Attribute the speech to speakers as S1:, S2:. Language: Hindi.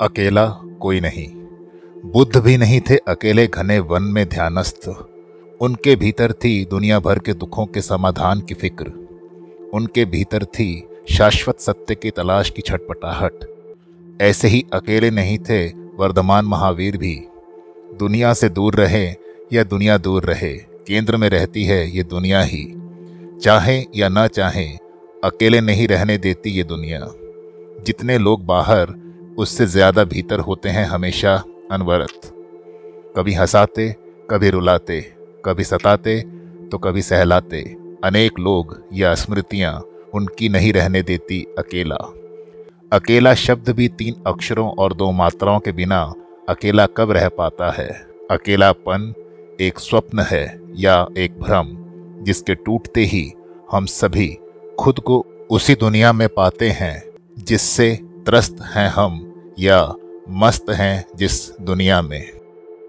S1: अकेला कोई नहीं। बुद्ध भी नहीं थे अकेले घने वन में ध्यानस्थ। उनके भीतर थी दुनिया भर के दुखों के समाधान की फ़िक्र। उनके भीतर थी शाश्वत सत्य की तलाश की छटपटाहट। ऐसे ही अकेले नहीं थे वर्धमान महावीर भी। दुनिया से दूर रहे या दुनिया दूर रहे, केंद्र में रहती है ये दुनिया ही। चाहे या ना चाहे, अकेले नहीं रहने देती ये दुनिया। जितने लोग बाहर उससे ज़्यादा भीतर होते हैं हमेशा अनवरत। कभी हंसाते, कभी रुलाते, कभी सताते तो कभी सहलाते। अनेक लोग या स्मृतियाँ उनकी नहीं रहने देती अकेला। अकेला शब्द भी तीन अक्षरों और दो मात्राओं के बिना अकेला कब रह पाता है? अकेलापन एक स्वप्न है या एक भ्रम, जिसके टूटते ही हम सभी खुद को उसी दुनिया में पाते हैं, जिससे त्रस्त हैं हम या मस्त हैं जिस दुनिया में।